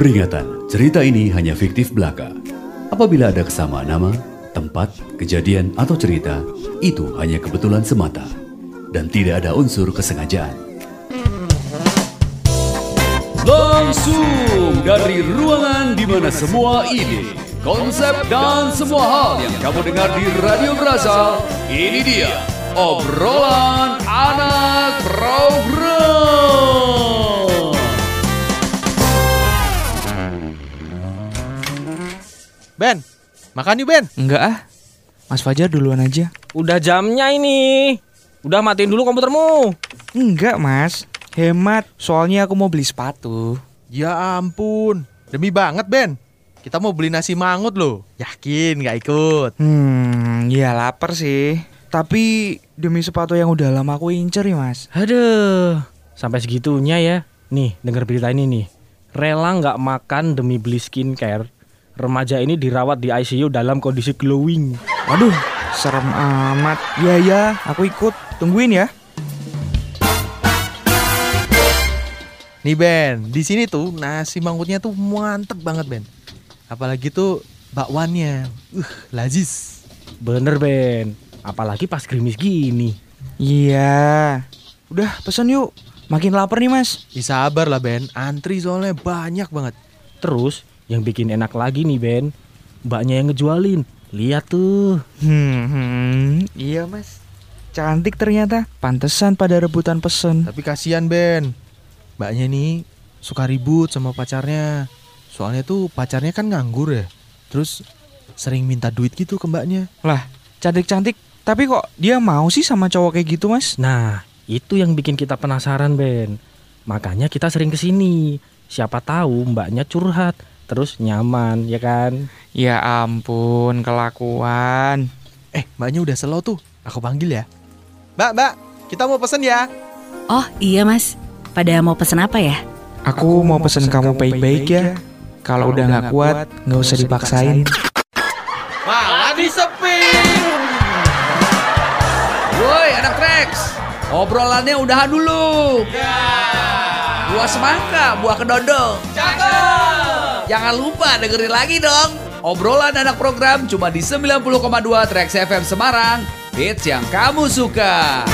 Peringatan, cerita ini hanya fiktif belaka. Apabila ada kesamaan nama, tempat, kejadian, atau cerita, itu hanya kebetulan semata. Dan tidak ada unsur kesengajaan. Langsung dari ruangan di mana semua ide, konsep, dan semua hal yang kamu dengar di Radio Brasa, ini dia obrolan Ben, makan yuk Ben. Enggak ah. Mas Fajar duluan aja. Udah jamnya ini. Udah matiin dulu komputermu. Enggak, Mas. Hemat. Soalnya aku mau beli sepatu. Ya ampun, demi banget Ben. Kita mau beli nasi mangut loh. Yakin nggak ikut? Hmm, ya lapar sih. Tapi demi sepatu yang udah lama aku incer ya, Mas. Aduh, sampai segitunya ya. Nih, denger berita ini nih. Rela nggak makan demi beli skincare. Remaja ini dirawat di ICU dalam kondisi glowing. Waduh, serem amat. Ya ya, aku ikut. Tungguin ya. Nih Ben, di sini tuh nasi mangutnya tuh mantep banget Ben. Apalagi tuh bakwannya, uh, lazis. Bener Ben, apalagi pas gerimis gini. Iya. Udah, pesen yuk. Makin lapar nih, Mas. Ih, sabar lah Ben, antri soalnya banyak banget. Terus yang bikin enak lagi nih Ben, mbaknya yang ngejualin. Lihat tuh. Hmm, hmm, iya, Mas. Cantik ternyata. Pantesan pada rebutan pesen. Tapi kasihan Ben, mbaknya nih suka ribut sama pacarnya. Soalnya tuh pacarnya kan nganggur ya. Terus sering minta duit gitu ke mbaknya. Lah, cantik-cantik. Tapi kok dia mau sih sama cowok kayak gitu, Mas? Nah, itu yang bikin kita penasaran Ben. Makanya kita sering ke sini. Siapa tahu mbaknya curhat, terus nyaman, ya kan? Ya ampun, kelakuan. Eh, mbaknya udah slow tuh. Aku panggil ya. Mbak, mbak, kita mau pesen ya. Oh iya mas, pada mau pesen apa ya? Aku, mau pesen, kamu baik-baik ya. Kalau udah nggak kuat, nggak usah dipaksain. Malah disepi. Woi anak Rex, obrolannya udahan dulu. Buah semangka, buah kedondong. Jangan lupa dengerin lagi dong. Obrolan anak program cuma di 90,2 Trax FM Semarang. Hits yang kamu suka.